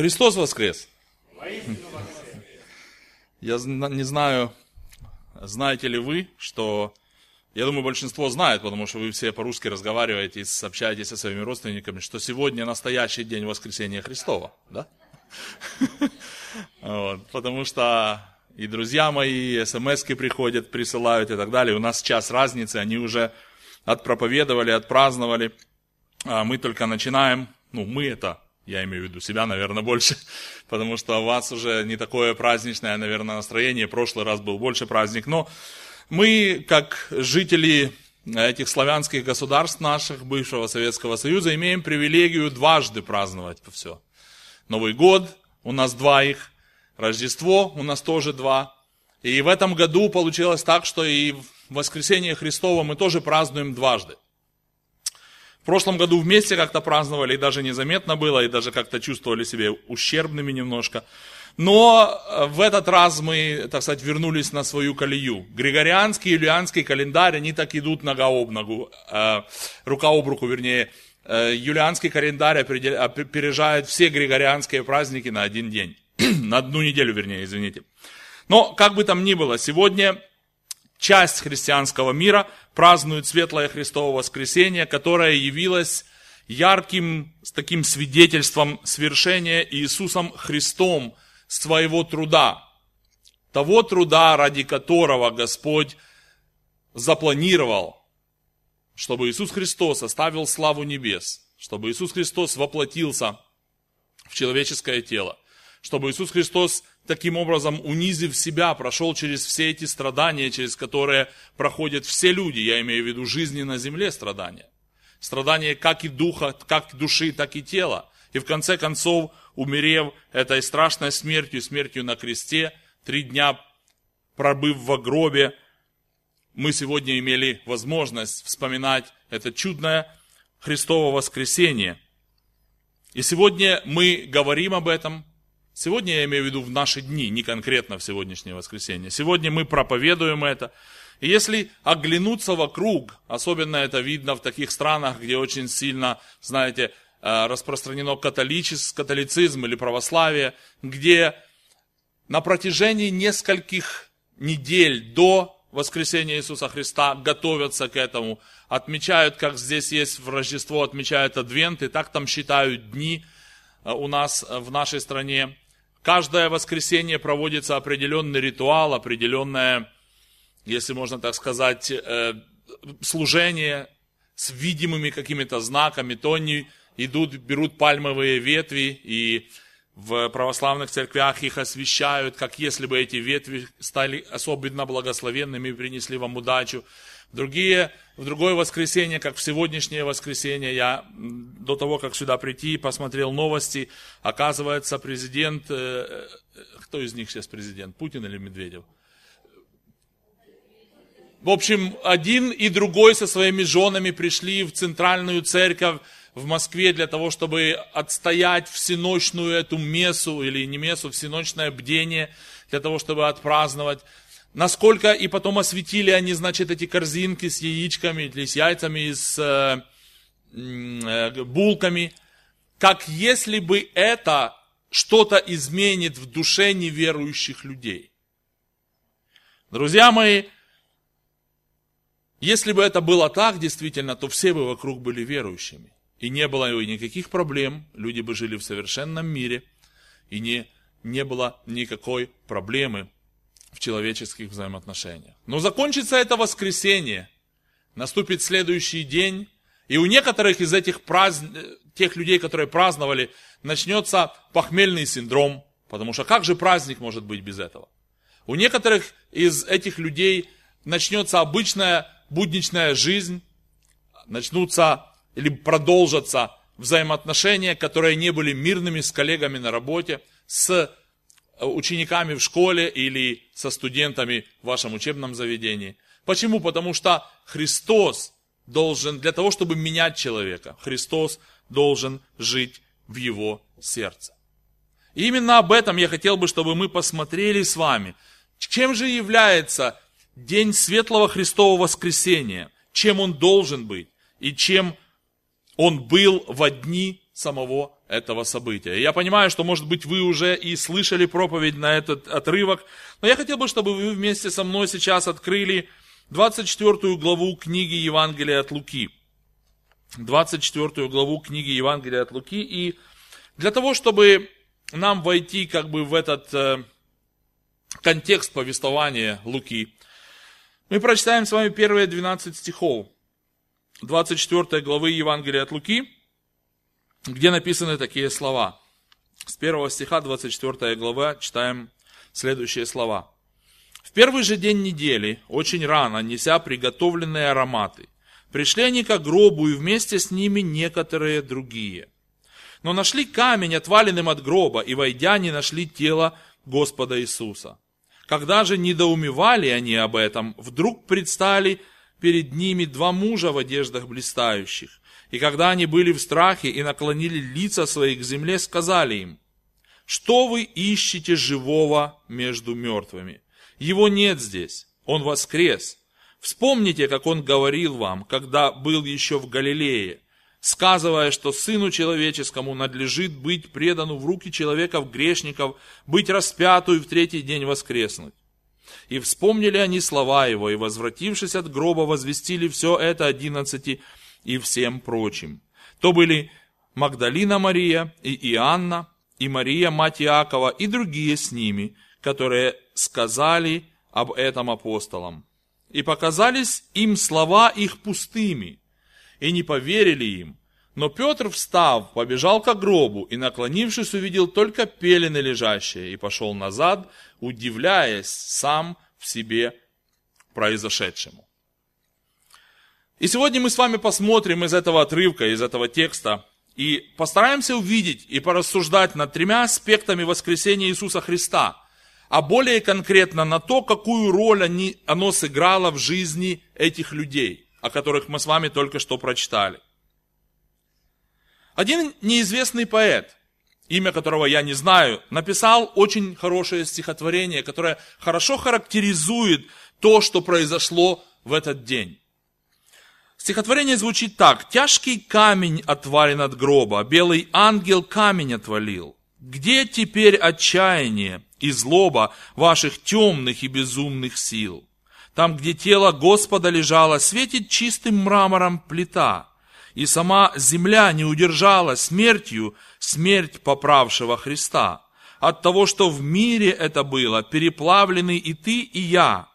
Христос воскрес! Я не знаю, знаете ли вы, что... Я думаю, большинство знает, потому что вы все по-русски разговариваете и общаетесь со своими родственниками, что сегодня настоящий день воскресения Христова, да? Потому что и друзья мои, смс приходят, присылают и так далее. У нас час разницы, они уже отпроповедовали, отпраздновали. А мы только начинаем, ну, мы это я имею в виду себя, наверное, больше, потому что у вас уже не такое праздничное, наверное, настроение. Прошлый раз был больше праздник. Но мы, как жители этих славянских государств наших, бывшего Советского Союза, имеем привилегию дважды праздновать все. Новый год, у нас два их, Рождество, у нас тоже два. И в этом году получилось так, что и в воскресенье Христово мы тоже празднуем дважды. В прошлом году вместе как-то праздновали, и даже незаметно было, и даже как-то чувствовали себя ущербными немножко. Но э, в этот раз мы, так сказать, вернулись на свою колею. Григорианский и юлианский календарь, они так идут нога об ногу, э, рука об руку, вернее. Э, юлианский календарь опережает все григорианские праздники на один день. на одну неделю, вернее, извините. Но, как бы там ни было, сегодня часть христианского мира празднует Светлое Христово воскресенье, которое явилось ярким таким свидетельством свершения Иисусом Христом своего труда. Того труда, ради которого Господь запланировал, чтобы Иисус Христос оставил славу небес, чтобы Иисус Христос воплотился в человеческое тело, чтобы Иисус Христос таким образом, унизив себя, прошел через все эти страдания, через которые проходят все люди, я имею в виду жизни на земле страдания. Страдания как и духа, как души, так и тела. И в конце концов, умерев этой страшной смертью, смертью на кресте, три дня пробыв в гробе, мы сегодня имели возможность вспоминать это чудное Христово воскресение. И сегодня мы говорим об этом, Сегодня я имею в виду в наши дни, не конкретно в сегодняшнее воскресенье. Сегодня мы проповедуем это. И если оглянуться вокруг, особенно это видно в таких странах, где очень сильно, знаете, э, распространено католичес, католицизм или православие, где на протяжении нескольких недель до воскресения Иисуса Христа готовятся к этому, отмечают, как здесь есть в Рождество, отмечают Адвент, и так там считают дни – Э, у нас э, в нашей стране. Каждое воскресенье проводится определенный ритуал, определенное, если можно так сказать, э, служение с видимыми какими-то знаками. То они идут, берут пальмовые ветви и в православных церквях их освещают, как если бы эти ветви стали особенно благословенными и принесли вам удачу. Другие, в другое воскресенье, как в сегодняшнее воскресенье, я до того, как сюда прийти, посмотрел новости. Оказывается, президент, э, э, кто из них сейчас президент, Путин или Медведев? В общем, один и другой со своими женами пришли в центральную церковь в Москве для того, чтобы отстоять всеночную эту мессу, или не мессу, всеночное бдение, для того, чтобы отпраздновать. Насколько и потом осветили они, значит, эти корзинки с яичками, или с яйцами, с э, э, булками, как если бы это что-то изменит в душе неверующих людей. Друзья мои, если бы это было так действительно, то все бы вокруг были верующими. И не было бы никаких проблем, люди бы жили в совершенном мире, и не, не было никакой проблемы в человеческих взаимоотношениях. Но закончится это воскресенье, наступит следующий день, и у некоторых из этих празд... тех людей, которые праздновали, начнется похмельный синдром, потому что как же праздник может быть без этого? У некоторых из этих людей начнется обычная будничная жизнь, начнутся или продолжатся взаимоотношения, которые не были мирными с коллегами на работе, с учениками в школе или со студентами в вашем учебном заведении. Почему? Потому что Христос должен, для того, чтобы менять человека, Христос должен жить в его сердце. И именно об этом я хотел бы, чтобы мы посмотрели с вами. Чем же является День Светлого Христового Воскресения? Чем он должен быть? И чем он был в дни самого этого события. Я понимаю, что, может быть, вы уже и слышали проповедь на этот отрывок, но я хотел бы, чтобы вы вместе со мной сейчас открыли 24 главу книги Евангелия от Луки. 24 главу книги Евангелия от Луки. И для того, чтобы нам войти как бы в этот э, контекст повествования Луки, мы прочитаем с вами первые 12 стихов 24 главы Евангелия от Луки, где написаны такие слова. С первого стиха 24 глава читаем следующие слова. В первый же день недели, очень рано, неся приготовленные ароматы, пришли они к гробу и вместе с ними некоторые другие. Но нашли камень отваленным от гроба, и войдя не нашли тело Господа Иисуса. Когда же недоумевали они об этом, вдруг предстали перед ними два мужа в одеждах блистающих. И когда они были в страхе и наклонили лица свои к земле, сказали им, что вы ищете живого между мертвыми? Его нет здесь, он воскрес. Вспомните, как он говорил вам, когда был еще в Галилее, сказывая, что Сыну Человеческому надлежит быть предану в руки человеков-грешников, быть распяту и в третий день воскреснуть. И вспомнили они слова его, и, возвратившись от гроба, возвестили все это одиннадцати и всем прочим. То были Магдалина Мария и Иоанна, и Мария, мать Иакова, и другие с ними, которые сказали об этом апостолам. И показались им слова их пустыми, и не поверили им. Но Петр, встав, побежал к гробу и, наклонившись, увидел только пелены лежащие, и пошел назад, удивляясь сам в себе произошедшему. И сегодня мы с вами посмотрим из этого отрывка, из этого текста, и постараемся увидеть и порассуждать над тремя аспектами воскресения Иисуса Христа, а более конкретно на то, какую роль они, оно сыграло в жизни этих людей, о которых мы с вами только что прочитали. Один неизвестный поэт, имя которого я не знаю, написал очень хорошее стихотворение, которое хорошо характеризует то, что произошло в этот день. Стихотворение звучит так. «Тяжкий камень отвален от гроба, белый ангел камень отвалил. Где теперь отчаяние и злоба ваших темных и безумных сил? Там, где тело Господа лежало, светит чистым мрамором плита, и сама земля не удержала смертью смерть поправшего Христа. От того, что в мире это было, переплавлены и ты, и я.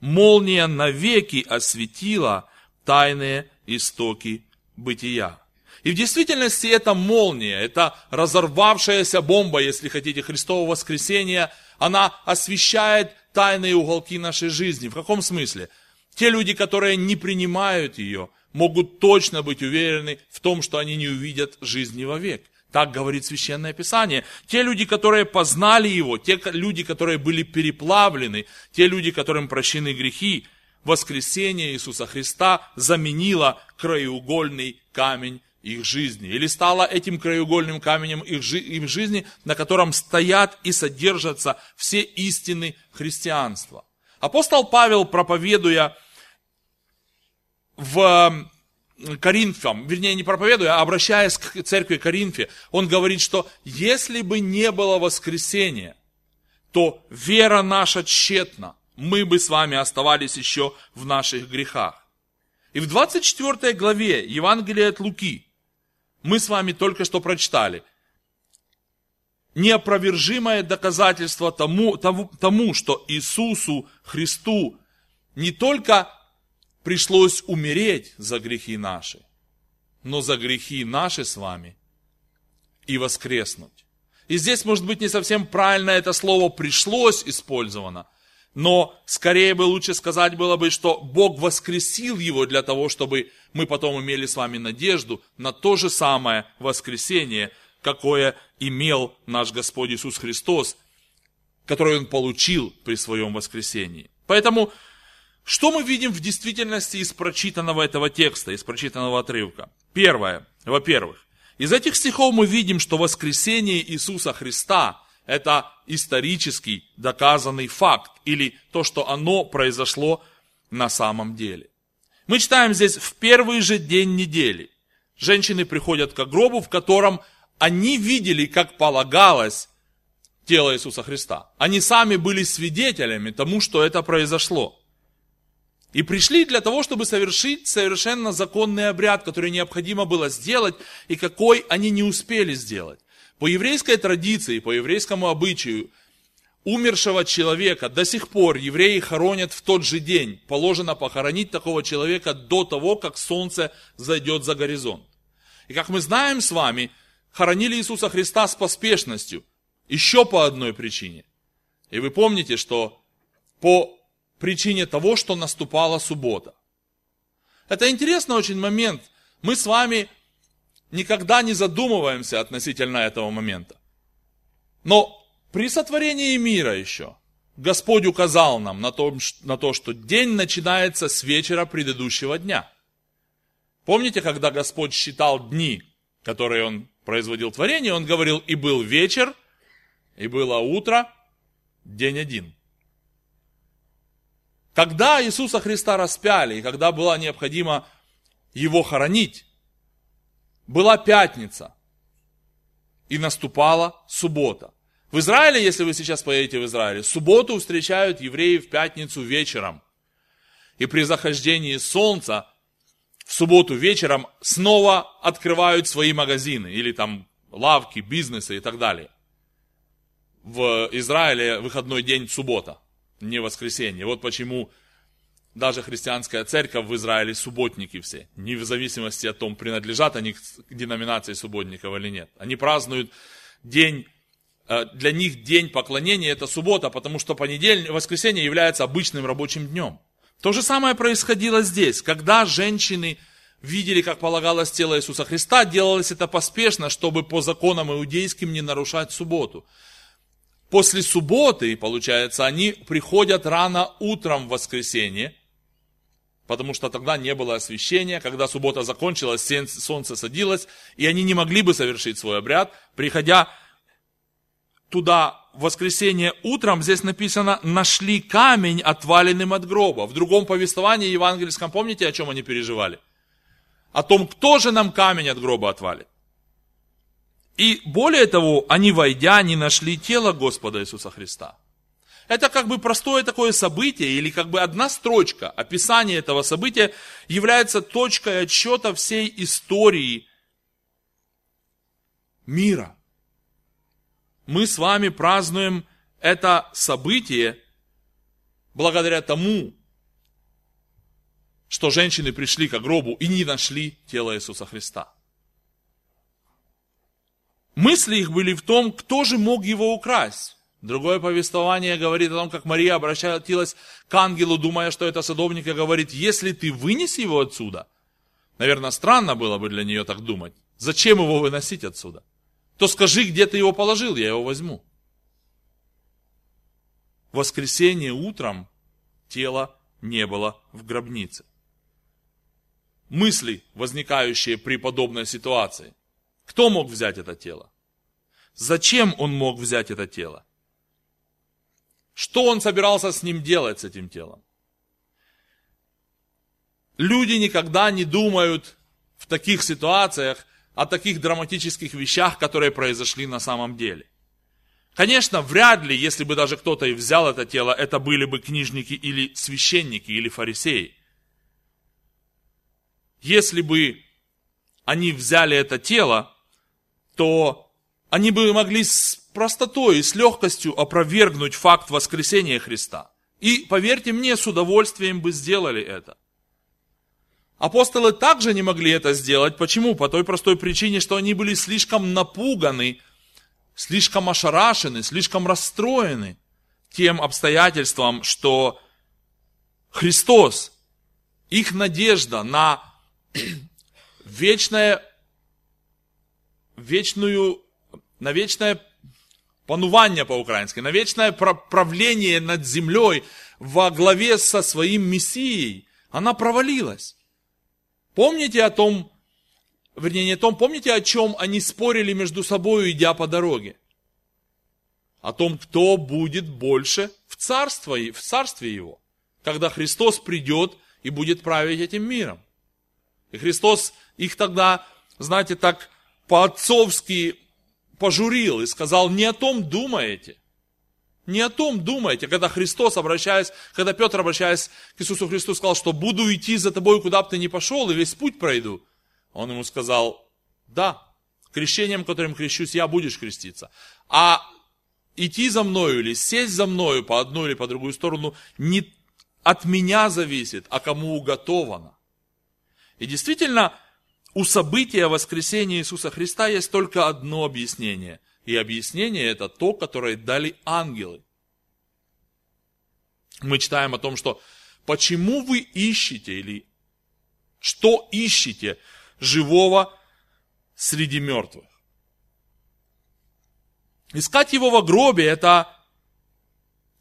Молния навеки осветила тайные истоки бытия. И в действительности это молния, это разорвавшаяся бомба, если хотите, Христового воскресения, она освещает тайные уголки нашей жизни. В каком смысле? Те люди, которые не принимают ее, могут точно быть уверены в том, что они не увидят жизни вовек. Так говорит Священное Писание. Те люди, которые познали Его, те люди, которые были переплавлены, те люди, которым прощены грехи, воскресение Иисуса Христа заменило краеугольный камень их жизни. Или стало этим краеугольным каменем их, их жизни, на котором стоят и содержатся все истины христианства. Апостол Павел, проповедуя в Коринфам, вернее не проповедуя, а обращаясь к церкви Коринфе, он говорит, что если бы не было воскресения, то вера наша тщетна мы бы с вами оставались еще в наших грехах. И в 24 главе Евангелия от Луки мы с вами только что прочитали неопровержимое доказательство тому, тому, тому, что Иисусу Христу не только пришлось умереть за грехи наши, но за грехи наши с вами и воскреснуть. И здесь, может быть, не совсем правильно это слово «пришлось» использовано – но скорее бы лучше сказать было бы, что Бог воскресил его для того, чтобы мы потом имели с вами надежду на то же самое воскресение, какое имел наш Господь Иисус Христос, которое Он получил при своем воскресении. Поэтому, что мы видим в действительности из прочитанного этого текста, из прочитанного отрывка? Первое, во-первых, из этих стихов мы видим, что воскресение Иисуса Христа – это исторический доказанный факт или то, что оно произошло на самом деле. Мы читаем здесь в первый же день недели. женщины приходят к гробу, в котором они видели, как полагалось, тело Иисуса Христа. Они сами были свидетелями тому, что это произошло. И пришли для того, чтобы совершить совершенно законный обряд, который необходимо было сделать, и какой они не успели сделать. По еврейской традиции, по еврейскому обычаю, умершего человека до сих пор евреи хоронят в тот же день. Положено похоронить такого человека до того, как солнце зайдет за горизонт. И как мы знаем с вами, хоронили Иисуса Христа с поспешностью. Еще по одной причине. И вы помните, что по причине того, что наступала суббота. Это интересный очень момент. Мы с вами никогда не задумываемся относительно этого момента. Но при сотворении мира еще Господь указал нам на то, на то, что день начинается с вечера предыдущего дня. Помните, когда Господь считал дни, которые Он производил творение, Он говорил, и был вечер, и было утро, день один. Когда Иисуса Христа распяли, и когда было необходимо Его хоронить, была пятница, и наступала суббота. В Израиле, если вы сейчас поедете в Израиле, субботу встречают евреи в пятницу вечером. И при захождении солнца в субботу вечером снова открывают свои магазины или там лавки, бизнесы и так далее. В Израиле выходной день суббота, не воскресенье. Вот почему даже христианская церковь в Израиле субботники все, не в зависимости от том, принадлежат они к деноминации субботников или нет. Они празднуют день Э, для них день поклонения это суббота, потому что понедельник, воскресенье является обычным рабочим днем. То же самое происходило здесь, когда женщины видели, как полагалось тело Иисуса Христа, делалось это поспешно, чтобы по законам иудейским не нарушать субботу. После субботы, получается, они приходят рано утром в воскресенье, потому что тогда не было освящения, когда суббота закончилась, солнце садилось, и они не могли бы совершить свой обряд, приходя туда в воскресенье утром, здесь написано, нашли камень, отваленным от гроба. В другом повествовании евангельском, помните, о чем они переживали? О том, кто же нам камень от гроба отвалит. И более того, они, войдя, не нашли тело Господа Иисуса Христа. Это как бы простое такое событие, или как бы одна строчка описания этого события является точкой отсчета всей истории мира мы с вами празднуем это событие благодаря тому, что женщины пришли к гробу и не нашли тело Иисуса Христа. Мысли их были в том, кто же мог его украсть. Другое повествование говорит о том, как Мария обращалась к ангелу, думая, что это садовник, и говорит, если ты вынес его отсюда, наверное, странно было бы для нее так думать, зачем его выносить отсюда? то скажи, где ты его положил, я его возьму. В воскресенье утром тела не было в гробнице. Мысли, возникающие при подобной ситуации. Кто мог взять это тело? Зачем он мог взять это тело? Что он собирался с ним делать, с этим телом? Люди никогда не думают в таких ситуациях, о таких драматических вещах, которые произошли на самом деле. Конечно, вряд ли, если бы даже кто-то и взял это тело, это были бы книжники или священники или фарисеи. Если бы они взяли это тело, то они бы могли с простотой и с легкостью опровергнуть факт воскресения Христа. И, поверьте мне, с удовольствием бы сделали это. Апостолы также не могли это сделать. Почему? По той простой причине, что они были слишком напуганы, слишком ошарашены, слишком расстроены тем обстоятельством, что Христос, их надежда на вечное, вечную, на вечное панувание по-украински, на вечное правление над землей во главе со своим Мессией, она провалилась. Помните о том, вернее не о том, помните о чем они спорили между собой, идя по дороге? О том, кто будет больше в, царство, в царстве его, когда Христос придет и будет править этим миром. И Христос их тогда знаете, так по-отцовски пожурил и сказал, не о том думаете. Не о том думаете, когда Христос, обращаясь, когда Петр, обращаясь к Иисусу Христу, сказал, что буду идти за тобой, куда бы ты ни пошел, и весь путь пройду. Он ему сказал, да, крещением, которым крещусь я, будешь креститься. А идти за мною или сесть за мною по одну или по другую сторону не от меня зависит, а кому уготовано. И действительно, у события воскресения Иисуса Христа есть только одно объяснение. И объяснение это то, которое дали ангелы. Мы читаем о том, что почему вы ищете или что ищете живого среди мертвых. Искать его во гробе – это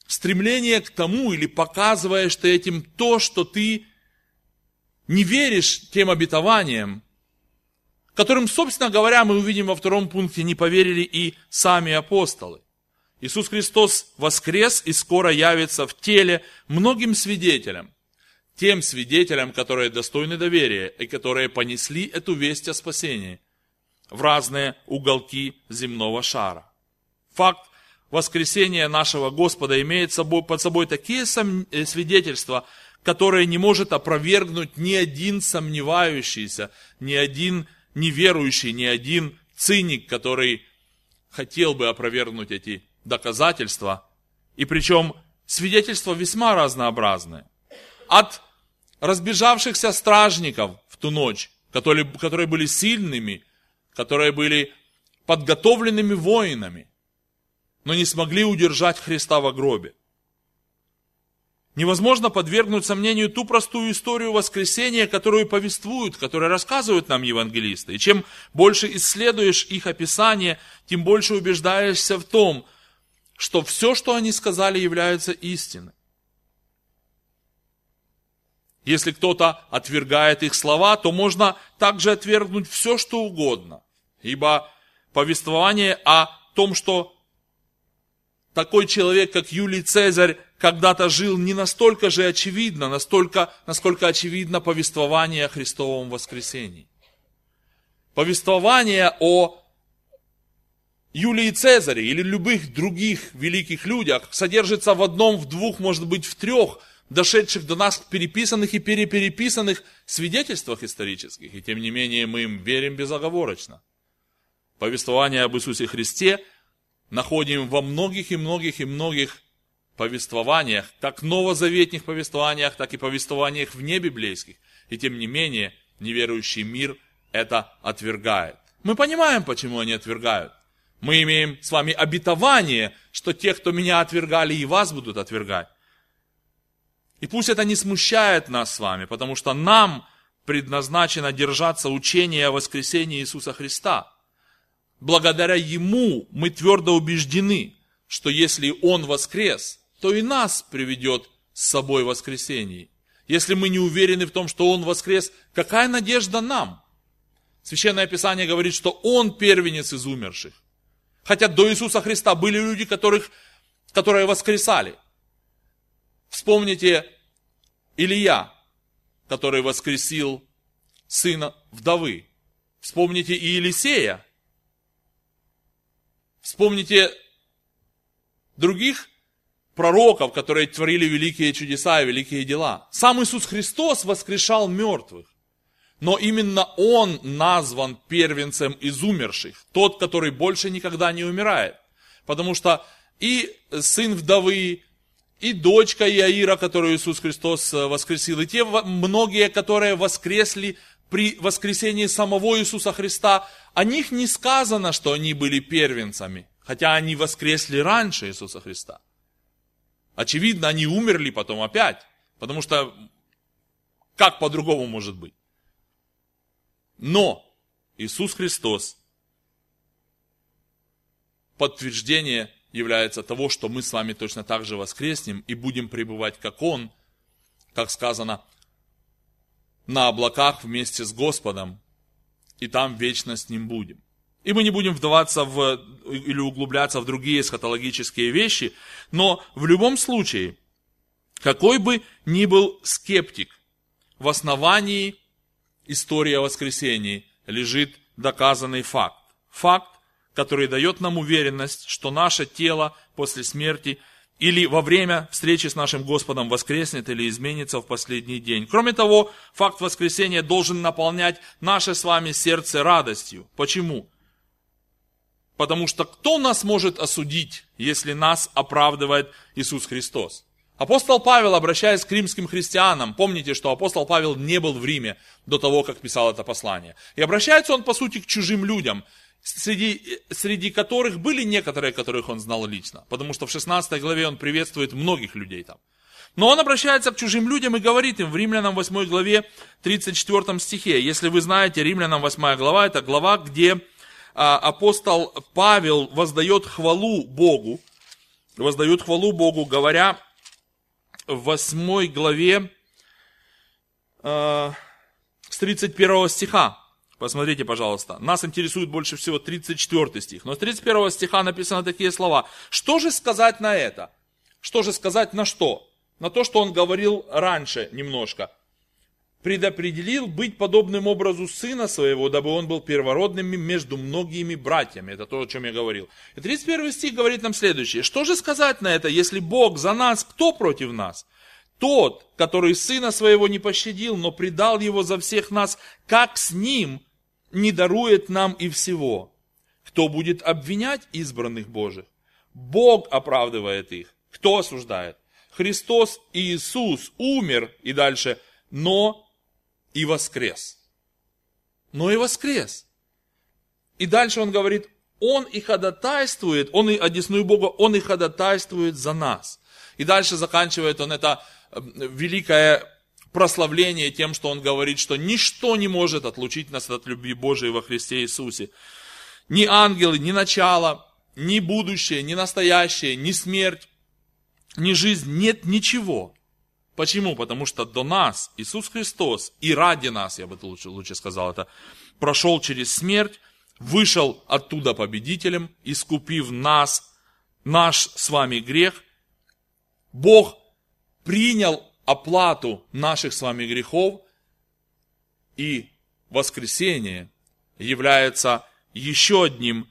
стремление к тому, или показываешь ты этим то, что ты не веришь тем обетованиям, которым, собственно говоря, мы увидим во втором пункте, не поверили и сами апостолы. Иисус Христос воскрес и скоро явится в теле многим свидетелям. Тем свидетелям, которые достойны доверия и которые понесли эту весть о спасении в разные уголки земного шара. Факт воскресения нашего Господа имеет под собой такие э, свидетельства, которые не может опровергнуть ни один сомневающийся, ни один неверующий, ни один циник, который хотел бы опровергнуть эти доказательства. И причем свидетельства весьма разнообразные. От разбежавшихся стражников в ту ночь, которые, которые были сильными, которые были подготовленными воинами, но не смогли удержать Христа в гробе. Невозможно подвергнуть сомнению ту простую историю воскресения, которую повествуют, которую рассказывают нам евангелисты. И чем больше исследуешь их описание, тем больше убеждаешься в том, что все, что они сказали, является истиной. Если кто-то отвергает их слова, то можно также отвергнуть все, что угодно. Ибо повествование о том, что такой человек, как Юлий Цезарь, когда-то жил не настолько же очевидно, настолько, насколько очевидно повествование о Христовом воскресении. Повествование о Юлии Цезаре или любых других великих людях содержится в одном, в двух, может быть, в трех дошедших до нас переписанных и перепереписанных свидетельствах исторических. И тем не менее мы им верим безоговорочно. Повествование об Иисусе Христе находим во многих и многих и многих повествованиях, как новозаветных повествованиях, так и повествованиях вне библейских. И тем не менее, неверующий мир это отвергает. Мы понимаем, почему они отвергают. Мы имеем с вами обетование, что те, кто меня отвергали, и вас будут отвергать. И пусть это не смущает нас с вами, потому что нам предназначено держаться учения о воскресении Иисуса Христа. Благодаря Ему мы твердо убеждены, что если Он воскрес, то и нас приведет с собой воскресение. Если мы не уверены в том, что Он воскрес, какая надежда нам? Священное Писание говорит, что Он первенец из умерших. Хотя до Иисуса Христа были люди, которых, которые воскресали. Вспомните Илья, который воскресил сына вдовы. Вспомните и Елисея. Вспомните других пророков, которые творили великие чудеса и великие дела. Сам Иисус Христос воскрешал мертвых. Но именно Он назван первенцем из умерших. Тот, который больше никогда не умирает. Потому что и сын вдовы, и дочка Иаира, которую Иисус Христос воскресил, и те многие, которые воскресли при воскресении самого Иисуса Христа, о них не сказано, что они были первенцами, хотя они воскресли раньше Иисуса Христа. Очевидно, они умерли потом опять, потому что как по-другому может быть? Но Иисус Христос подтверждение является того, что мы с вами точно так же воскреснем и будем пребывать, как Он, как сказано, на облаках вместе с Господом, и там вечно с Ним будем. И мы не будем вдаваться в, или углубляться в другие эсхатологические вещи, но в любом случае, какой бы ни был скептик, в основании истории о воскресении лежит доказанный факт. Факт, который дает нам уверенность, что наше тело после смерти или во время встречи с нашим Господом воскреснет или изменится в последний день. Кроме того, факт воскресения должен наполнять наше с вами сердце радостью. Почему? Потому что кто нас может осудить, если нас оправдывает Иисус Христос? Апостол Павел, обращаясь к римским христианам, помните, что апостол Павел не был в Риме до того, как писал это послание. И обращается он, по сути, к чужим людям, среди, среди которых были некоторые, которых он знал лично. Потому что в 16 главе он приветствует многих людей там. Но он обращается к чужим людям и говорит им в Римлянам 8 главе 34 стихе. Если вы знаете, Римлянам 8 глава, это глава, где апостол Павел воздает хвалу Богу, воздает хвалу Богу, говоря в 8 главе э, с 31 стиха. Посмотрите, пожалуйста. Нас интересует больше всего 34 стих. Но с 31 стиха написаны такие слова. Что же сказать на это? Что же сказать на что? На то, что он говорил раньше немножко предопределил быть подобным образу сына своего, дабы он был первородным между многими братьями. Это то, о чем я говорил. И 31 стих говорит нам следующее. Что же сказать на это, если Бог за нас, кто против нас? Тот, который сына своего не пощадил, но предал его за всех нас, как с ним не дарует нам и всего? Кто будет обвинять избранных Божьих? Бог оправдывает их. Кто осуждает? Христос Иисус умер и дальше, но и воскрес. Но и воскрес. И дальше он говорит, он и ходатайствует, он и одесную Бога, он и ходатайствует за нас. И дальше заканчивает он это э, великое прославление тем, что он говорит, что ничто не может отлучить нас от любви Божией во Христе Иисусе. Ни ангелы, ни начало, ни будущее, ни настоящее, ни смерть, ни жизнь, нет ничего, Почему? Потому что до нас Иисус Христос и ради нас, я бы лучше, лучше сказал это, прошел через смерть, вышел оттуда победителем, искупив нас, наш с вами грех. Бог принял оплату наших с вами грехов, и воскресение является еще одним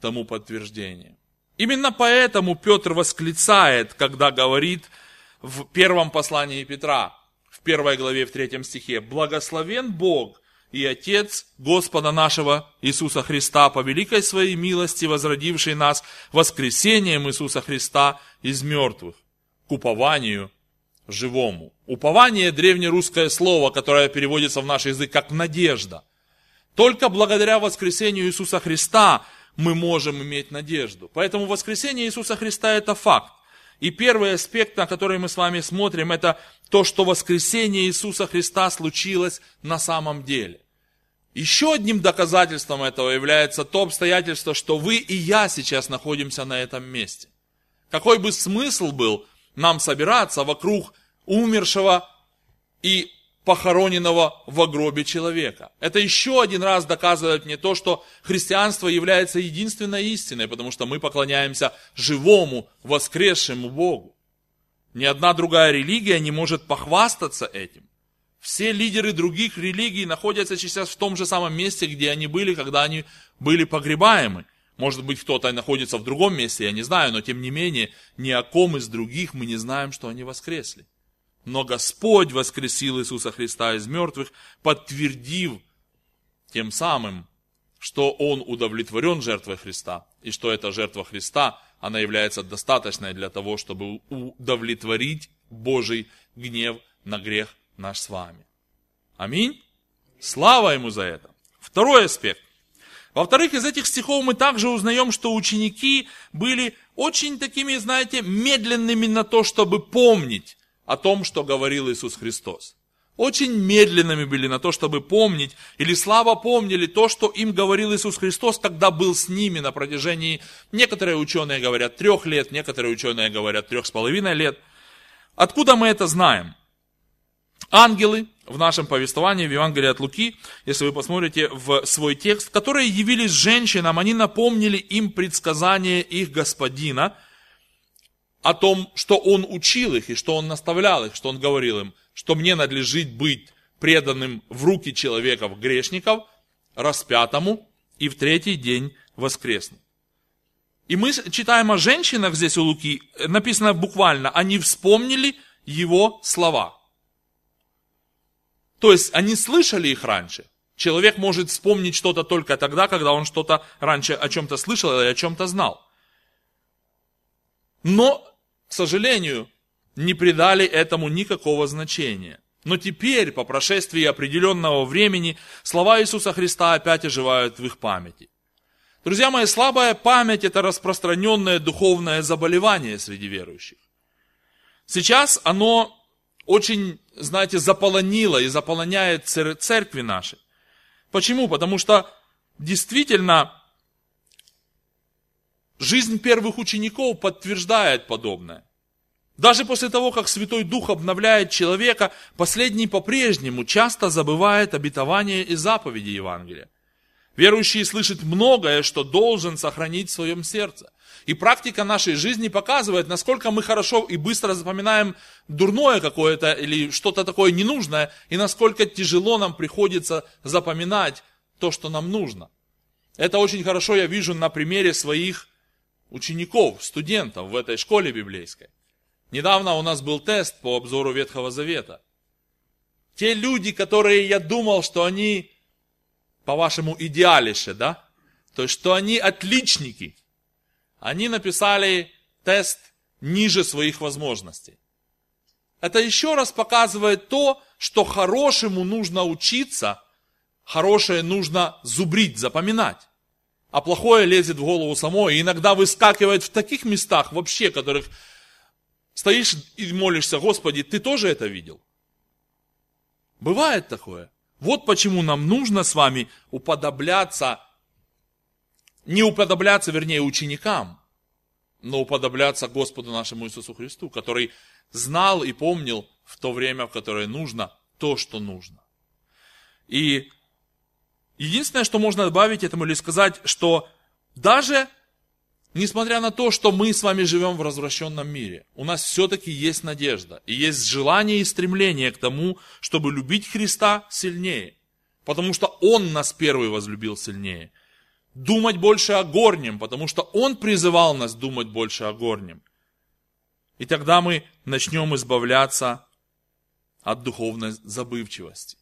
тому подтверждением. Именно поэтому Петр восклицает, когда говорит – в первом послании Петра, в первой главе, в третьем стихе. «Благословен Бог и Отец Господа нашего Иисуса Христа, по великой своей милости, возродивший нас воскресением Иисуса Христа из мертвых, к упованию живому». Упование – древнерусское слово, которое переводится в наш язык как «надежда». Только благодаря воскресению Иисуса Христа мы можем иметь надежду. Поэтому воскресение Иисуса Христа – это факт. И первый аспект, на который мы с вами смотрим, это то, что воскресение Иисуса Христа случилось на самом деле. Еще одним доказательством этого является то обстоятельство, что вы и я сейчас находимся на этом месте. Какой бы смысл был нам собираться вокруг умершего и похороненного в гробе человека. Это еще один раз доказывает мне то, что христианство является единственной истиной, потому что мы поклоняемся живому, воскресшему Богу. Ни одна другая религия не может похвастаться этим. Все лидеры других религий находятся сейчас в том же самом месте, где они были, когда они были погребаемы. Может быть, кто-то находится в другом месте, я не знаю, но тем не менее, ни о ком из других мы не знаем, что они воскресли. Но Господь воскресил Иисуса Христа из мертвых, подтвердив тем самым, что Он удовлетворен жертвой Христа, и что эта жертва Христа, она является достаточной для того, чтобы удовлетворить Божий гнев на грех наш с вами. Аминь. Слава Ему за это. Второй аспект. Во-вторых, из этих стихов мы также узнаем, что ученики были очень такими, знаете, медленными на то, чтобы помнить о том, что говорил Иисус Христос. Очень медленными были на то, чтобы помнить, или слабо помнили то, что им говорил Иисус Христос, когда был с ними на протяжении, некоторые ученые говорят, трех лет, некоторые ученые говорят, трех с половиной лет. Откуда мы это знаем? Ангелы в нашем повествовании, в Евангелии от Луки, если вы посмотрите в свой текст, которые явились женщинам, они напомнили им предсказание их господина – о том, что он учил их и что он наставлял их, что он говорил им, что мне надлежит быть преданным в руки человеков, грешников, распятому и в третий день воскреснут. И мы читаем о женщинах здесь у Луки, написано буквально, они вспомнили его слова. То есть они слышали их раньше. Человек может вспомнить что-то только тогда, когда он что-то раньше о чем-то слышал или о чем-то знал. Но, к сожалению, не придали этому никакого значения. Но теперь, по прошествии определенного времени, слова Иисуса Христа опять оживают в их памяти. Друзья мои, слабая память – это распространенное духовное заболевание среди верующих. Сейчас оно очень, знаете, заполонило и заполоняет церкви наши. Почему? Потому что действительно жизнь первых учеников подтверждает подобное. Даже после того, как Святой Дух обновляет человека, последний по-прежнему часто забывает обетование и заповеди Евангелия. Верующий слышит многое, что должен сохранить в своем сердце. И практика нашей жизни показывает, насколько мы хорошо и быстро запоминаем дурное какое-то или что-то такое ненужное, и насколько тяжело нам приходится запоминать то, что нам нужно. Это очень хорошо я вижу на примере своих учеников, студентов в этой школе библейской. Недавно у нас был тест по обзору Ветхого Завета. Те люди, которые я думал, что они по-вашему, идеалише, да? То есть, что они отличники. Они написали тест ниже своих возможностей. Это еще раз показывает то, что хорошему нужно учиться, хорошее нужно зубрить, запоминать. А плохое лезет в голову само и иногда выскакивает в таких местах вообще, которых стоишь и молишься, Господи, ты тоже это видел? Бывает такое. Вот почему нам нужно с вами уподобляться, не уподобляться, вернее, ученикам, но уподобляться Господу нашему Иисусу Христу, который знал и помнил в то время, в которое нужно, то, что нужно. И единственное, что можно добавить этому или сказать, что даже Несмотря на то, что мы с вами живем в развращенном мире, у нас все-таки есть надежда. И есть желание и стремление к тому, чтобы любить Христа сильнее. Потому что Он нас первый возлюбил сильнее. Думать больше о горнем, потому что Он призывал нас думать больше о горнем. И тогда мы начнем избавляться от духовной забывчивости.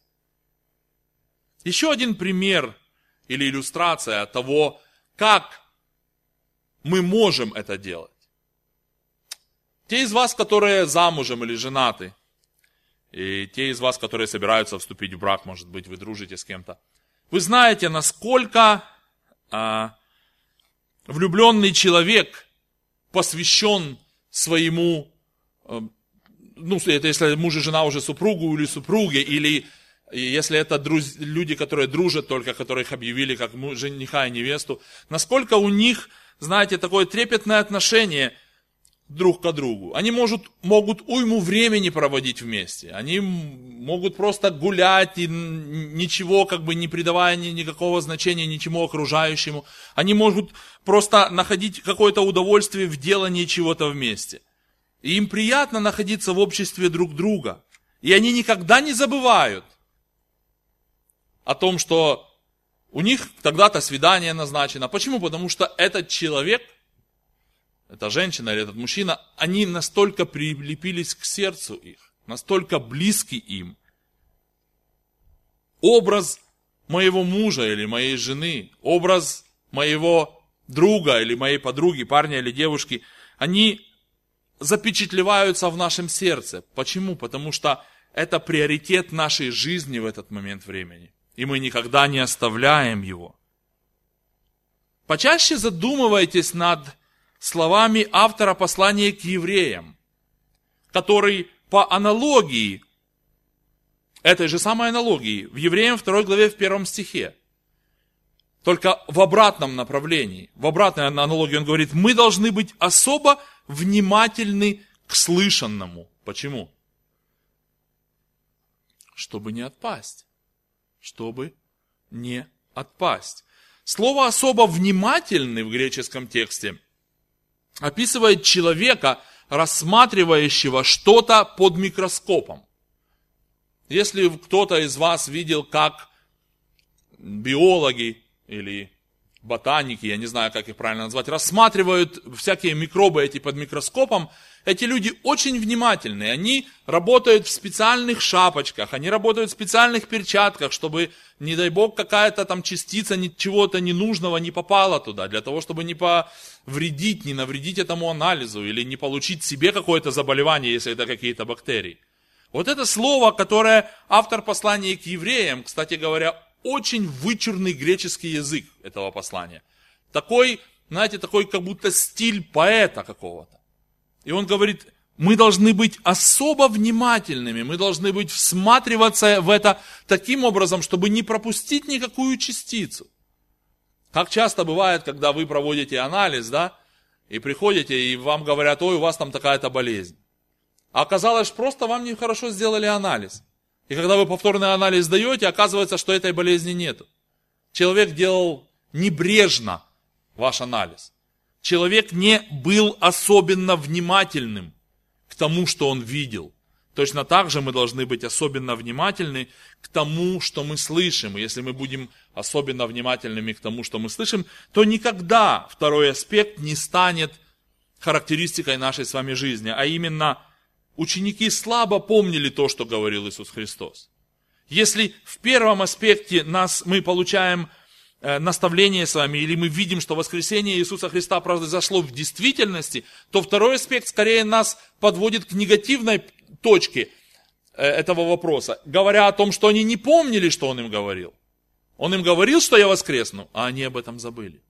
Еще один пример или иллюстрация того, как мы можем это делать. Те из вас, которые замужем или женаты, и те из вас, которые собираются вступить в брак, может быть, вы дружите с кем-то, вы знаете, насколько а, влюбленный человек посвящен своему, а, ну, это если муж и жена уже супругу или супруге, или если это друз, люди, которые дружат только, которых объявили как жениха и невесту, насколько у них знаете, такое трепетное отношение друг к другу. Они может, могут уйму времени проводить вместе. Они могут просто гулять и ничего, как бы не придавая ни, никакого значения ничему окружающему. Они могут просто находить какое-то удовольствие в делании чего-то вместе. И им приятно находиться в обществе друг друга. И они никогда не забывают о том, что у них тогда-то свидание назначено. Почему? Потому что этот человек, эта женщина или этот мужчина, они настолько прилепились к сердцу их, настолько близки им. Образ моего мужа или моей жены, образ моего друга или моей подруги, парня или девушки, они запечатлеваются в нашем сердце. Почему? Потому что это приоритет нашей жизни в этот момент времени и мы никогда не оставляем его. Почаще задумывайтесь над словами автора послания к евреям, который по аналогии, этой же самой аналогии, в Евреям 2 главе в первом стихе, только в обратном направлении, в обратной аналогии он говорит, мы должны быть особо внимательны к слышанному. Почему? Чтобы не отпасть чтобы не отпасть. Слово особо внимательный в греческом тексте описывает человека, рассматривающего что-то под микроскопом. Если кто-то из вас видел, как биологи или ботаники, я не знаю, как их правильно назвать, рассматривают всякие микробы эти под микроскопом, эти люди очень внимательные, они работают в специальных шапочках, они работают в специальных перчатках, чтобы, не дай бог, какая-то там частица чего-то ненужного не попала туда, для того, чтобы не повредить, не навредить этому анализу или не получить себе какое-то заболевание, если это какие-то бактерии. Вот это слово, которое автор послания к евреям, кстати говоря, очень вычурный греческий язык этого послания. Такой, знаете, такой как будто стиль поэта какого-то. И он говорит, мы должны быть особо внимательными, мы должны быть всматриваться в это таким образом, чтобы не пропустить никакую частицу. Как часто бывает, когда вы проводите анализ, да, и приходите, и вам говорят, ой, у вас там такая-то болезнь. А оказалось, просто вам нехорошо сделали анализ. И когда вы повторный анализ сдаете, оказывается, что этой болезни нет. Человек делал небрежно ваш анализ. Человек не был особенно внимательным к тому, что он видел. Точно так же мы должны быть особенно внимательны к тому, что мы слышим. И если мы будем особенно внимательными к тому, что мы слышим, то никогда второй аспект не станет характеристикой нашей с вами жизни, а именно ученики слабо помнили то, что говорил Иисус Христос. Если в первом аспекте нас, мы получаем наставление с вами, или мы видим, что воскресение Иисуса Христа произошло в действительности, то второй аспект скорее нас подводит к негативной точке э, этого вопроса, говоря о том, что они не помнили, что Он им говорил. Он им говорил, что я воскресну, а они об этом забыли.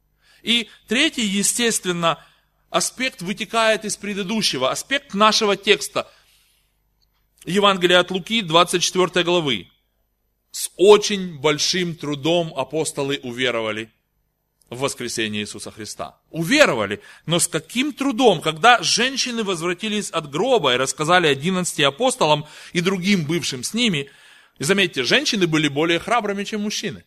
И третий, естественно, аспект вытекает из предыдущего, аспект нашего текста. Евангелие от Луки, 24 главы. С очень большим трудом апостолы уверовали в воскресение Иисуса Христа. Уверовали, но с каким трудом, когда женщины возвратились от гроба и рассказали 11 апостолам и другим бывшим с ними, и заметьте, женщины были более храбрыми, чем мужчины.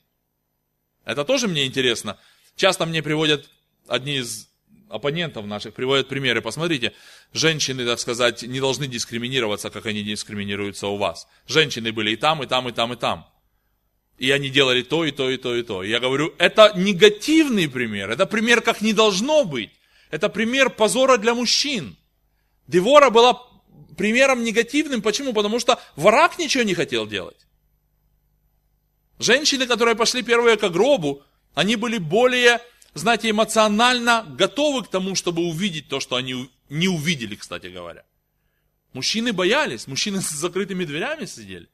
Это тоже мне интересно. Часто мне приводят одни из оппонентов наших приводят примеры. Посмотрите, женщины, так сказать, не должны дискриминироваться, как они дискриминируются у вас. Женщины были и там, и там, и там, и там. И они делали то, и то, и то, и то. я говорю, это негативный пример, это пример, как не должно быть. Это пример позора для мужчин. Девора была примером негативным. Почему? Потому что враг ничего не хотел делать. Женщины, которые пошли первые к гробу, они были более знаете, эмоционально готовы к тому, чтобы увидеть то, что они не увидели, кстати говоря. Мужчины боялись, мужчины с закрытыми дверями сидели.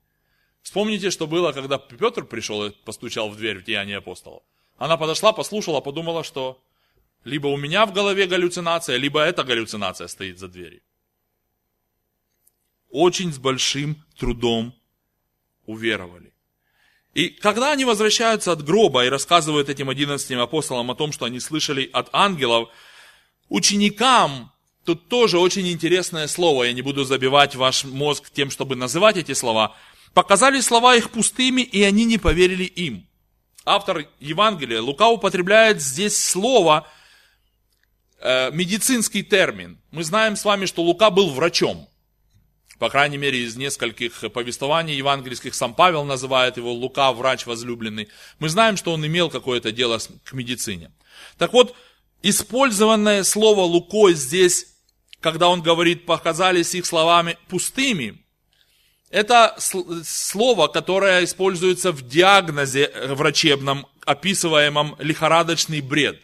Вспомните, что было, когда Петр пришел и постучал в дверь в Деяние апостола. Она подошла, послушала, подумала, что либо у меня в голове галлюцинация, либо эта галлюцинация стоит за дверью. Очень с большим трудом уверовали. И когда они возвращаются от гроба и рассказывают этим 11 апостолам о том, что они слышали от ангелов, ученикам, тут тоже очень интересное слово, я не буду забивать ваш мозг тем, чтобы называть эти слова, показали слова их пустыми, и они не поверили им. Автор Евангелия, Лука употребляет здесь слово, э, медицинский термин. Мы знаем с вами, что Лука был врачом. По крайней мере, из нескольких повествований евангельских сам Павел называет его Лука, врач возлюбленный. Мы знаем, что он имел какое-то дело к медицине. Так вот, использованное слово Лукой здесь, когда он говорит, показались их словами пустыми, это слово, которое используется в диагнозе врачебном, описываемом лихорадочный бред.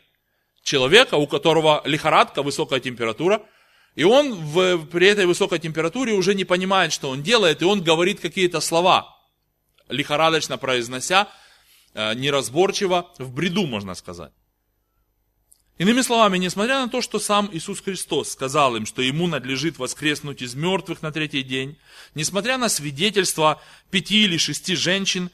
Человека, у которого лихорадка, высокая температура – и он в, при этой высокой температуре уже не понимает, что он делает, и он говорит какие-то слова, лихорадочно произнося, э, неразборчиво, в бреду, можно сказать. Иными словами, несмотря на то, что сам Иисус Христос сказал им, что ему надлежит воскреснуть из мертвых на третий день, несмотря на свидетельства пяти или шести женщин,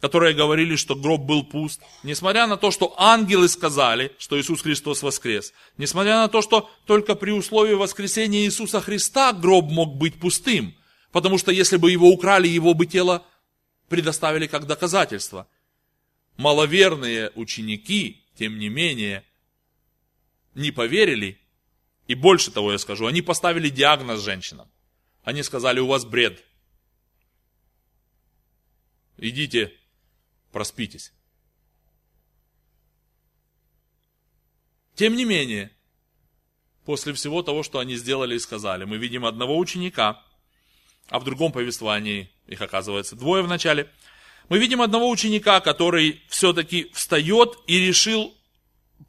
которые говорили, что гроб был пуст, несмотря на то, что ангелы сказали, что Иисус Христос воскрес, несмотря на то, что только при условии воскресения Иисуса Христа гроб мог быть пустым, потому что если бы его украли, его бы тело предоставили как доказательство. Маловерные ученики, тем не менее, не поверили, и больше того я скажу, они поставили диагноз женщинам. Они сказали, у вас бред. Идите проспитесь. Тем не менее, после всего того, что они сделали и сказали, мы видим одного ученика, а в другом повествовании их оказывается двое в начале, мы видим одного ученика, который все-таки встает и решил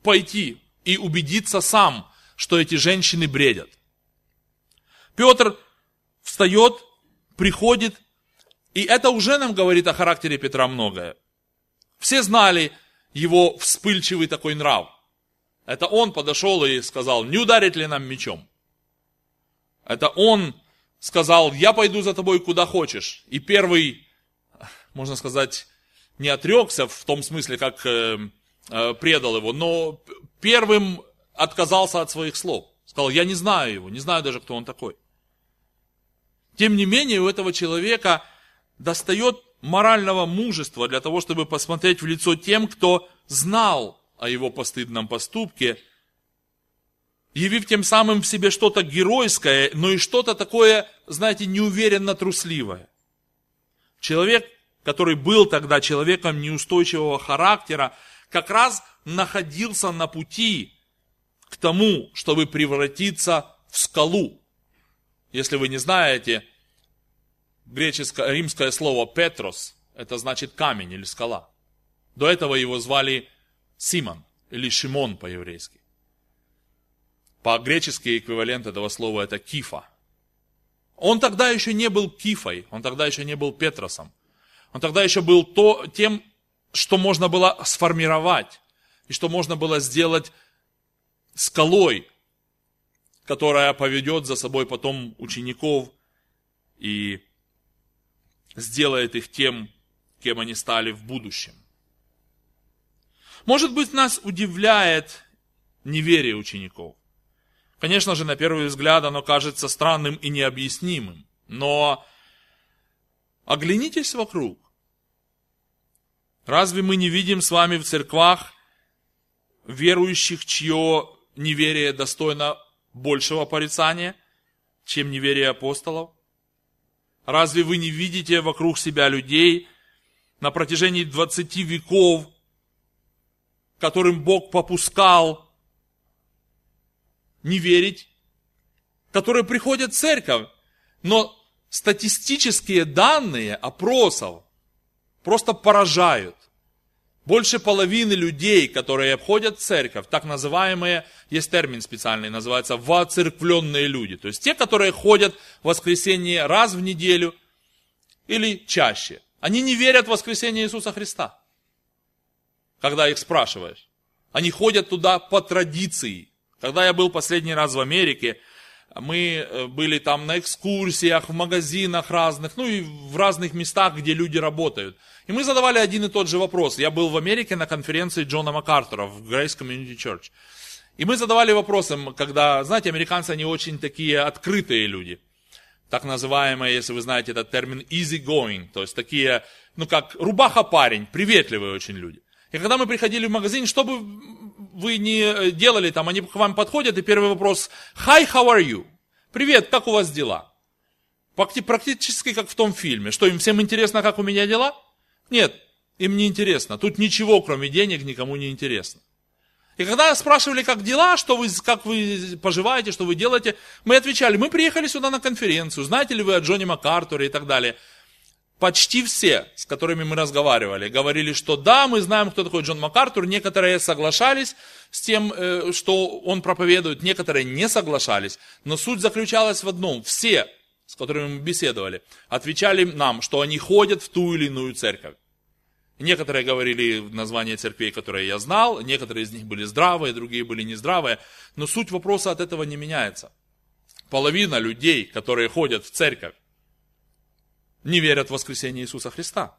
пойти и убедиться сам, что эти женщины бредят. Петр встает, приходит, и это уже нам говорит о характере Петра многое. Все знали его вспыльчивый такой нрав. Это он подошел и сказал, не ударить ли нам мечом? Это он сказал, я пойду за тобой куда хочешь. И первый, можно сказать, не отрекся в том смысле, как э, э, предал его, но первым отказался от своих слов. Сказал, я не знаю его, не знаю даже, кто он такой. Тем не менее, у этого человека достает морального мужества для того, чтобы посмотреть в лицо тем, кто знал о его постыдном поступке, явив тем самым в себе что-то геройское, но и что-то такое, знаете, неуверенно трусливое. Человек, который был тогда человеком неустойчивого характера, как раз находился на пути к тому, чтобы превратиться в скалу. Если вы не знаете, греческое, римское слово «петрос» – это значит камень или скала. До этого его звали Симон или Шимон по-еврейски. По-гречески эквивалент этого слова это кифа. Он тогда еще не был кифой, он тогда еще не был Петросом. Он тогда еще был то, тем, что можно было сформировать, и что можно было сделать скалой, которая поведет за собой потом учеников и сделает их тем, кем они стали в будущем. Может быть, нас удивляет неверие учеников. Конечно же, на первый взгляд оно кажется странным и необъяснимым. Но оглянитесь вокруг. Разве мы не видим с вами в церквах верующих, чье неверие достойно большего порицания, чем неверие апостолов? Разве вы не видите вокруг себя людей на протяжении 20 веков, которым Бог попускал не верить, которые приходят в церковь, но статистические данные опросов просто поражают. Больше половины людей, которые обходят церковь, так называемые, есть термин специальный, называется воцерквленные люди. То есть те, которые ходят в воскресенье раз в неделю или чаще. Они не верят в воскресение Иисуса Христа, когда их спрашиваешь. Они ходят туда по традиции. Когда я был последний раз в Америке, мы э, были там на экскурсиях, в магазинах разных, ну и в разных местах, где люди работают. И мы задавали один и тот же вопрос. Я был в Америке на конференции Джона МакАртура в Grace Community Church. И мы задавали вопросы, когда, знаете, американцы, они очень такие открытые люди. Так называемые, если вы знаете этот термин, easy going. То есть такие, ну как рубаха-парень, приветливые очень люди. И когда мы приходили в магазин, что бы вы ни э, делали там, они к вам подходят, и первый вопрос, hi, how are you? Привет, как у вас дела? Практически как в том фильме. Что, им всем интересно, как у меня дела? Нет, им не интересно. Тут ничего, кроме денег, никому не интересно. И когда спрашивали, как дела, что вы, как вы поживаете, что вы делаете, мы отвечали, мы приехали сюда на конференцию, знаете ли вы о Джонни МакАртуре и так далее почти все, с которыми мы разговаривали, говорили, что да, мы знаем, кто такой Джон МакАртур. Некоторые соглашались с тем, э, что он проповедует, некоторые не соглашались. Но суть заключалась в одном. Все, с которыми мы беседовали, отвечали нам, что они ходят в ту или иную церковь. Некоторые говорили название церквей, которые я знал, некоторые из них были здравые, другие были нездравые. Но суть вопроса от этого не меняется. Половина людей, которые ходят в церковь, не верят в воскресение Иисуса Христа.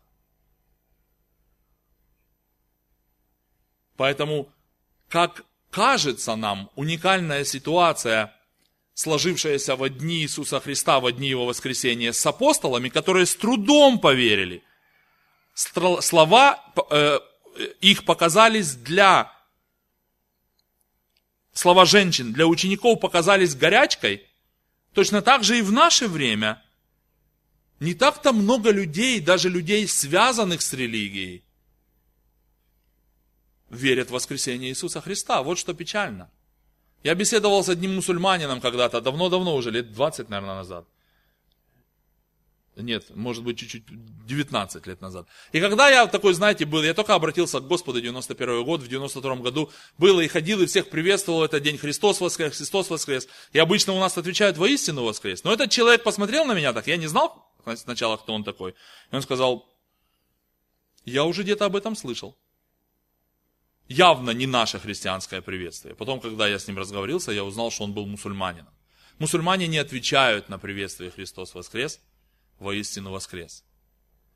Поэтому, как кажется нам, уникальная ситуация, сложившаяся в дни Иисуса Христа, в дни Его воскресения с апостолами, которые с трудом поверили. Слова э, их показались для, слова женщин для учеников показались горячкой, точно так же и в наше время – не так-то много людей, даже людей, связанных с религией, верят в воскресение Иисуса Христа. Вот что печально. Я беседовал с одним мусульманином когда-то, давно-давно уже, лет 20, наверное, назад. Нет, может быть, чуть-чуть 19 лет назад. И когда я такой, знаете, был, я только обратился к Господу 91 год, в 92 году был и ходил, и всех приветствовал этот день, Христос воскрес, Христос воскрес. И обычно у нас отвечают, воистину воскрес. Но этот человек посмотрел на меня так, я не знал сначала, кто он такой. И он сказал, я уже где-то об этом слышал. Явно не наше христианское приветствие. Потом, когда я с ним разговорился, я узнал, что он был мусульманином. Мусульмане не отвечают на приветствие Христос воскрес – воистину воскрес.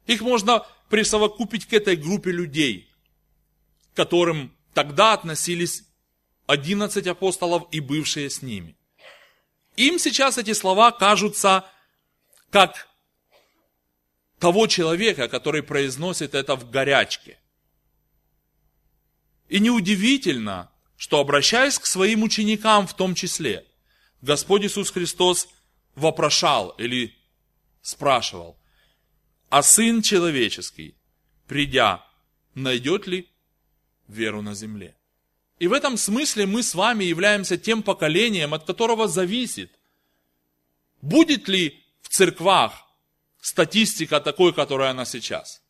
Их можно присовокупить к этой группе людей, к которым тогда относились 11 апостолов и бывшие с ними. Им сейчас эти слова кажутся как того человека, который произносит это в горячке. И неудивительно, что обращаясь к своим ученикам в том числе, Господь Иисус Христос вопрошал или спрашивал, а Сын Человеческий, придя, найдет ли веру на земле? И в этом смысле мы с вами являемся тем поколением, от которого зависит, будет ли в церквах статистика такой, которая она сейчас.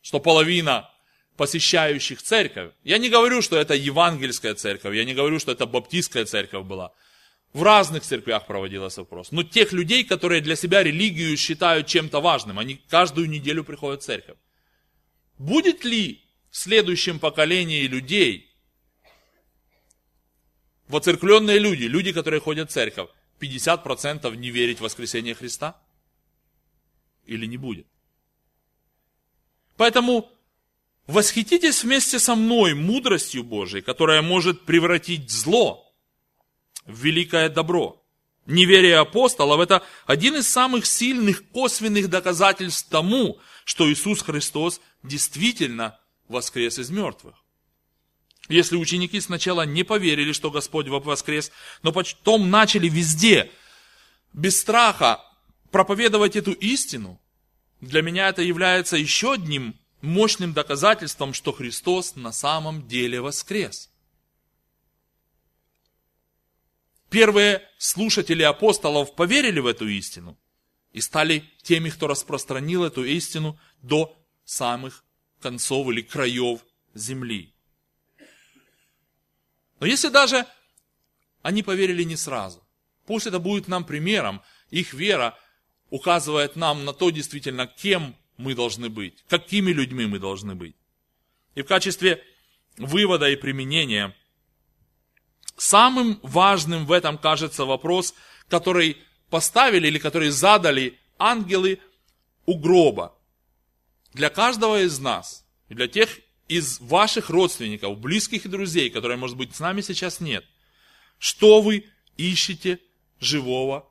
Что половина посещающих церковь. Я не говорю, что это евангельская церковь, я не говорю, что это баптистская церковь была. В разных церквях проводился вопрос. Но тех людей, которые для себя религию считают чем-то важным, они каждую неделю приходят в церковь. Будет ли в следующем поколении людей, воцеркленные люди, люди, которые ходят в церковь, 50% не верить в воскресение Христа? Или не будет? Поэтому восхититесь вместе со мной мудростью Божией, которая может превратить зло в великое добро. Неверие апостолов – это один из самых сильных косвенных доказательств тому, что Иисус Христос действительно воскрес из мертвых. Если ученики сначала не поверили, что Господь воскрес, но потом начали везде, без страха, проповедовать эту истину, для меня это является еще одним мощным доказательством, что Христос на самом деле воскрес. Первые слушатели апостолов поверили в эту истину и стали теми, кто распространил эту истину до самых концов или краев земли. Но если даже они поверили не сразу, пусть это будет нам примером, их вера указывает нам на то действительно, кем мы должны быть, какими людьми мы должны быть. И в качестве вывода и применения – Самым важным в этом кажется вопрос, который поставили или который задали ангелы у гроба. Для каждого из нас, для тех из ваших родственников, близких и друзей, которые, может быть, с нами сейчас нет, что вы ищете живого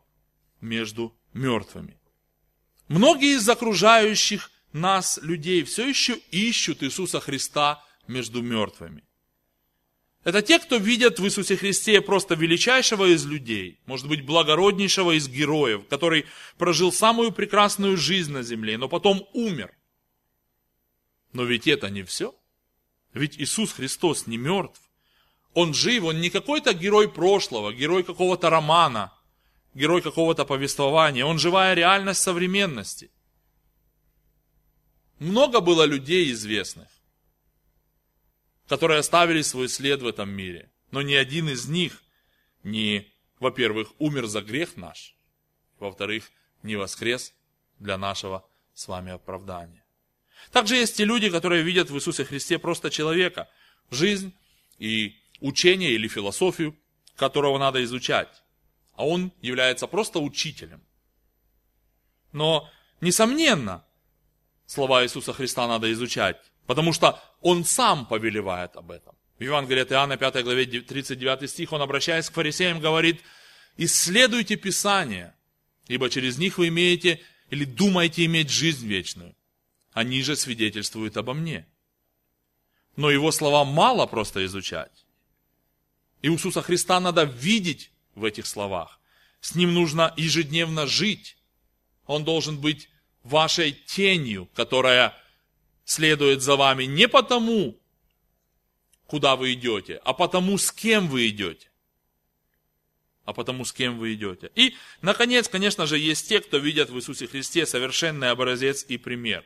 между мертвыми? Многие из окружающих нас людей все еще ищут Иисуса Христа между мертвыми. Это те, кто видят в Иисусе Христе просто величайшего из людей, может быть, благороднейшего из героев, который прожил самую прекрасную жизнь на земле, но потом умер. Но ведь это не все. Ведь Иисус Христос не мертв. Он жив, он не какой-то герой прошлого, герой какого-то романа, герой какого-то повествования. Он живая реальность современности. Много было людей известных которые оставили свой след в этом мире. Но ни один из них не, во-первых, умер за грех наш, во-вторых, не воскрес для нашего с вами оправдания. Также есть и люди, которые видят в Иисусе Христе просто человека, жизнь и учение или философию, которого надо изучать. А он является просто учителем. Но, несомненно, слова Иисуса Христа надо изучать, потому что он сам повелевает об этом. В Евангелии от Иоанна, 5 главе, 39 стих, он, обращаясь к фарисеям, говорит, «Исследуйте Писание, ибо через них вы имеете или думаете иметь жизнь вечную. Они же свидетельствуют обо мне». Но его слова мало просто изучать. Иисуса Христа надо видеть в этих словах. С ним нужно ежедневно жить. Он должен быть вашей тенью, которая следует за вами не потому, куда вы идете, а потому, с кем вы идете. А потому, с кем вы идете. И, наконец, конечно же, есть те, кто видят в Иисусе Христе совершенный образец и пример.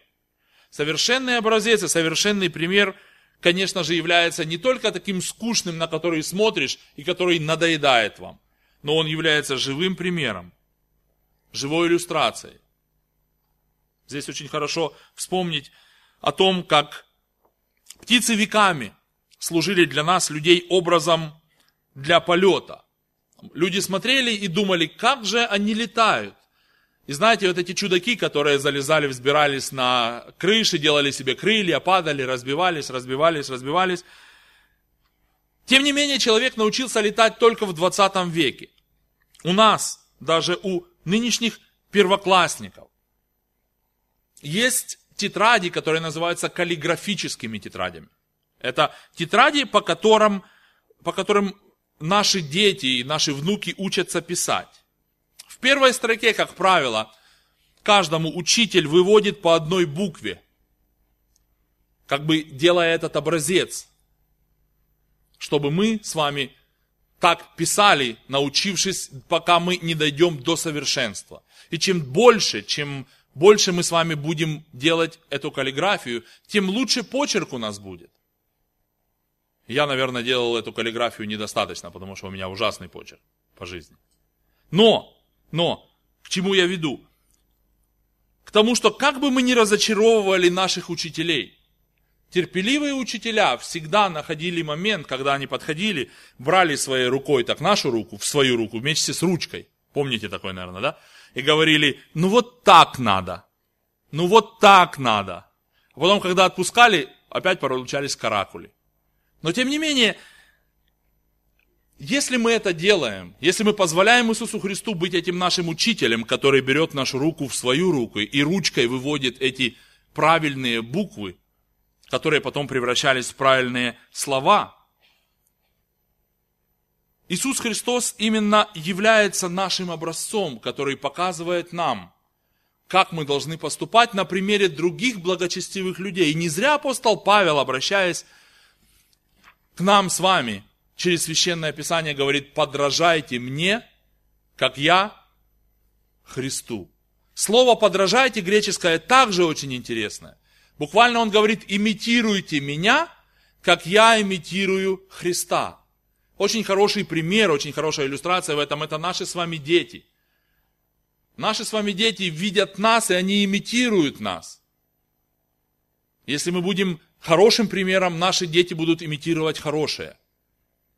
Совершенный образец и совершенный пример, конечно же, является не только таким скучным, на который смотришь и который надоедает вам, но он является живым примером, живой иллюстрацией. Здесь очень хорошо вспомнить о том, как птицы веками служили для нас, людей, образом для полета. Люди смотрели и думали, как же они летают. И знаете, вот эти чудаки, которые залезали, взбирались на крыши, делали себе крылья, падали, разбивались, разбивались, разбивались. Тем не менее, человек научился летать только в 20 веке. У нас, даже у нынешних первоклассников, есть тетради, которые называются каллиграфическими тетрадями. Это тетради, по которым, по которым наши дети и наши внуки учатся писать. В первой строке, как правило, каждому учитель выводит по одной букве, как бы делая этот образец, чтобы мы с вами так писали, научившись, пока мы не дойдем до совершенства. И чем больше, чем больше мы с вами будем делать эту каллиграфию, тем лучше почерк у нас будет. Я, наверное, делал эту каллиграфию недостаточно, потому что у меня ужасный почерк по жизни. Но, но, к чему я веду? К тому, что как бы мы ни разочаровывали наших учителей, терпеливые учителя всегда находили момент, когда они подходили, брали своей рукой, так нашу руку, в свою руку, вместе с ручкой. Помните такое, наверное, да? и говорили, ну вот так надо, ну вот так надо. А потом, когда отпускали, опять получались каракули. Но тем не менее, если мы это делаем, если мы позволяем Иисусу Христу быть этим нашим учителем, который берет нашу руку в свою руку и ручкой выводит эти правильные буквы, которые потом превращались в правильные слова, Иисус Христос именно является нашим образцом, который показывает нам, как мы должны поступать на примере других благочестивых людей. И не зря апостол Павел, обращаясь к нам с вами через Священное Писание, говорит, подражайте мне, как я Христу. Слово «подражайте» греческое также очень интересное. Буквально он говорит, имитируйте меня, как я имитирую Христа. Очень хороший пример, очень хорошая иллюстрация в этом, это наши с вами дети. Наши с вами дети видят нас, и они имитируют нас. Если мы будем хорошим примером, наши дети будут имитировать хорошее.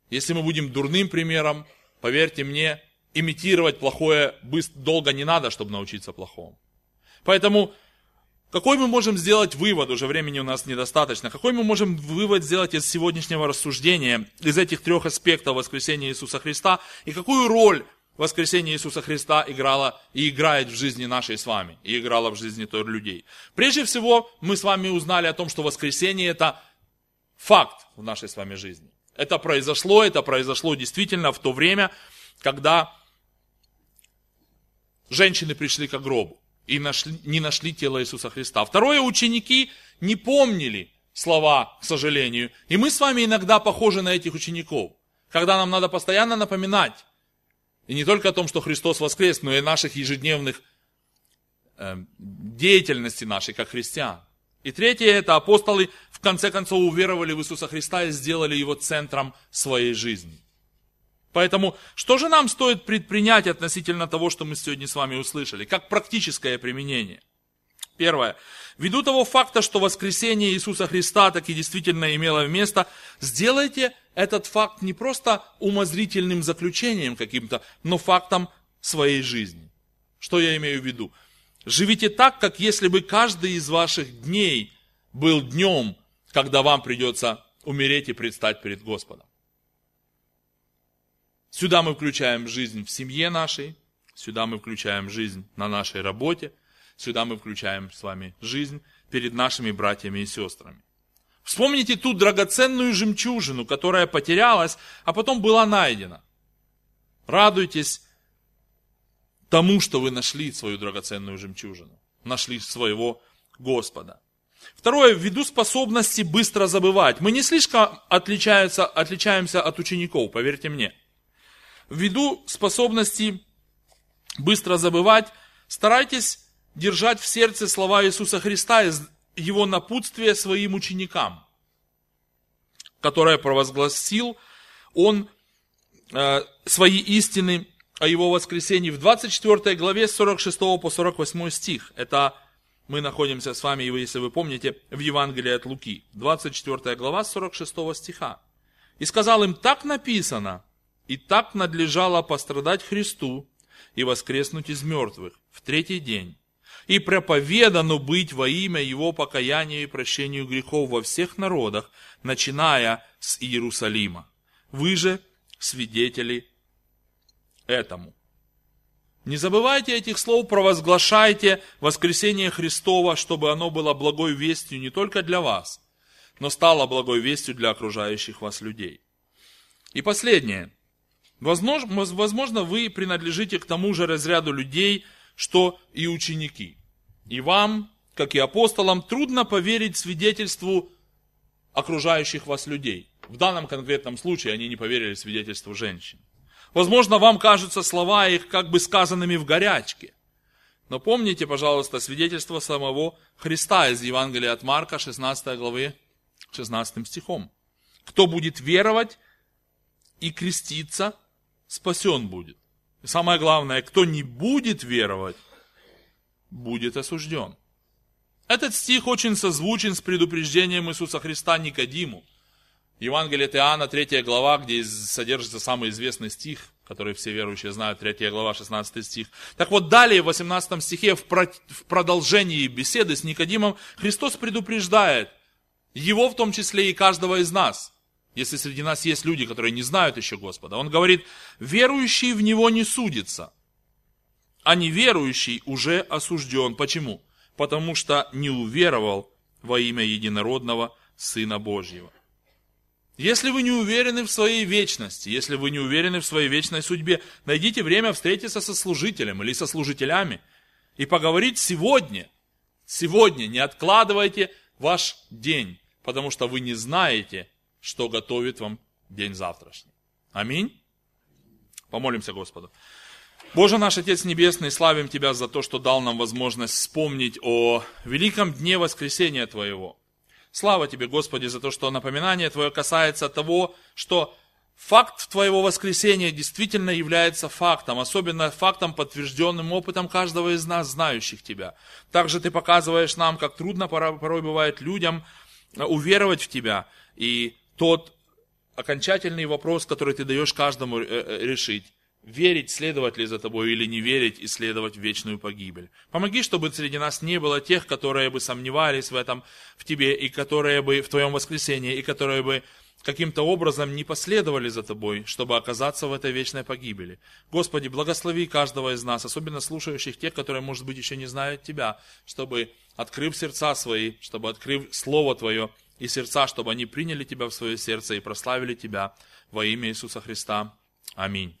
Если мы будем дурным примером, поверьте мне, имитировать плохое долго не надо, чтобы научиться плохому. Поэтому какой мы можем сделать вывод, уже времени у нас недостаточно, какой мы можем вывод сделать из сегодняшнего рассуждения, из этих трех аспектов воскресения Иисуса Христа, и какую роль воскресение Иисуса Христа играло и играет в жизни нашей с вами, и играло в жизни той людей. Прежде всего, мы с вами узнали о том, что воскресение это факт в нашей с вами жизни. Это произошло, это произошло действительно в то время, когда женщины пришли к гробу и нашли, не нашли тело Иисуса Христа. Второе, ученики не помнили слова, к сожалению. И мы с вами иногда похожи на этих учеников, когда нам надо постоянно напоминать. И не только о том, что Христос воскрес, но и наших ежедневных э, деятельности нашей, как христиан. И третье, это апостолы в конце концов уверовали в Иисуса Христа и сделали его центром своей жизни. Поэтому, что же нам стоит предпринять относительно того, что мы сегодня с вами услышали, как практическое применение? Первое. Ввиду того факта, что воскресение Иисуса Христа таки действительно имело место, сделайте этот факт не просто умозрительным заключением каким-то, но фактом своей жизни. Что я имею в виду? Живите так, как если бы каждый из ваших дней был днем, когда вам придется умереть и предстать перед Господом. Сюда мы включаем жизнь в семье нашей, сюда мы включаем жизнь на нашей работе, сюда мы включаем с вами жизнь перед нашими братьями и сестрами. Вспомните ту драгоценную жемчужину, которая потерялась, а потом была найдена. Радуйтесь тому, что вы нашли свою драгоценную жемчужину, нашли своего Господа. Второе, ввиду способности быстро забывать. Мы не слишком отличаемся, отличаемся от учеников, поверьте мне. Ввиду способности быстро забывать, старайтесь держать в сердце слова Иисуса Христа из его напутствия своим ученикам, которое провозгласил он э, свои истины о его воскресении в 24 главе с 46 по 48 стих. Это мы находимся с вами, если вы помните, в Евангелии от Луки, 24 глава 46 стиха. «И сказал им, так написано, и так надлежало пострадать Христу и воскреснуть из мертвых в третий день, и проповедано быть во имя Его покаянию и прощению грехов во всех народах, начиная с Иерусалима. Вы же свидетели этому. Не забывайте этих слов, провозглашайте воскресение Христова, чтобы оно было благой вестью не только для вас, но стало благой вестью для окружающих вас людей. И последнее. Возможно, возможно, вы принадлежите к тому же разряду людей, что и ученики. И вам, как и апостолам, трудно поверить свидетельству окружающих вас людей. В данном конкретном случае они не поверили свидетельству женщин. Возможно, вам кажутся слова их как бы сказанными в горячке. Но помните, пожалуйста, свидетельство самого Христа из Евангелия от Марка, 16 главы, 16 стихом. Кто будет веровать и креститься, спасен будет. И самое главное, кто не будет веровать, будет осужден. Этот стих очень созвучен с предупреждением Иисуса Христа Никодиму. Евангелие от Иоанна, 3 глава, где содержится самый известный стих, который все верующие знают, 3 глава, 16 стих. Так вот, далее, в 18 стихе, в продолжении беседы с Никодимом, Христос предупреждает его в том числе и каждого из нас. Если среди нас есть люди, которые не знают еще Господа. Он говорит, верующий в Него не судится, а неверующий уже осужден. Почему? Потому что не уверовал во имя единородного Сына Божьего. Если вы не уверены в своей вечности, если вы не уверены в своей вечной судьбе, найдите время встретиться со служителем или со служителями и поговорить сегодня. Сегодня не откладывайте ваш день, потому что вы не знаете, что готовит вам день завтрашний. Аминь. Помолимся Господу. Боже наш Отец Небесный, славим Тебя за то, что дал нам возможность вспомнить о великом дне воскресения Твоего – Слава тебе, Господи, за то, что напоминание Твое касается того, что факт Твоего воскресения действительно является фактом, особенно фактом, подтвержденным опытом каждого из нас, знающих Тебя. Также Ты показываешь нам, как трудно порой бывает людям э, уверовать в Тебя. И тот окончательный вопрос, который Ты даешь каждому э, э, решить верить, следовать ли за тобой или не верить и следовать в вечную погибель. Помоги, чтобы среди нас не было тех, которые бы сомневались в этом, в тебе, и которые бы в твоем воскресении, и которые бы каким-то образом не последовали за тобой, чтобы оказаться в этой вечной погибели. Господи, благослови каждого из нас, особенно слушающих тех, которые, может быть, еще не знают Тебя, чтобы, открыв сердца свои, чтобы, открыв Слово Твое и сердца, чтобы они приняли Тебя в свое сердце и прославили Тебя во имя Иисуса Христа. Аминь.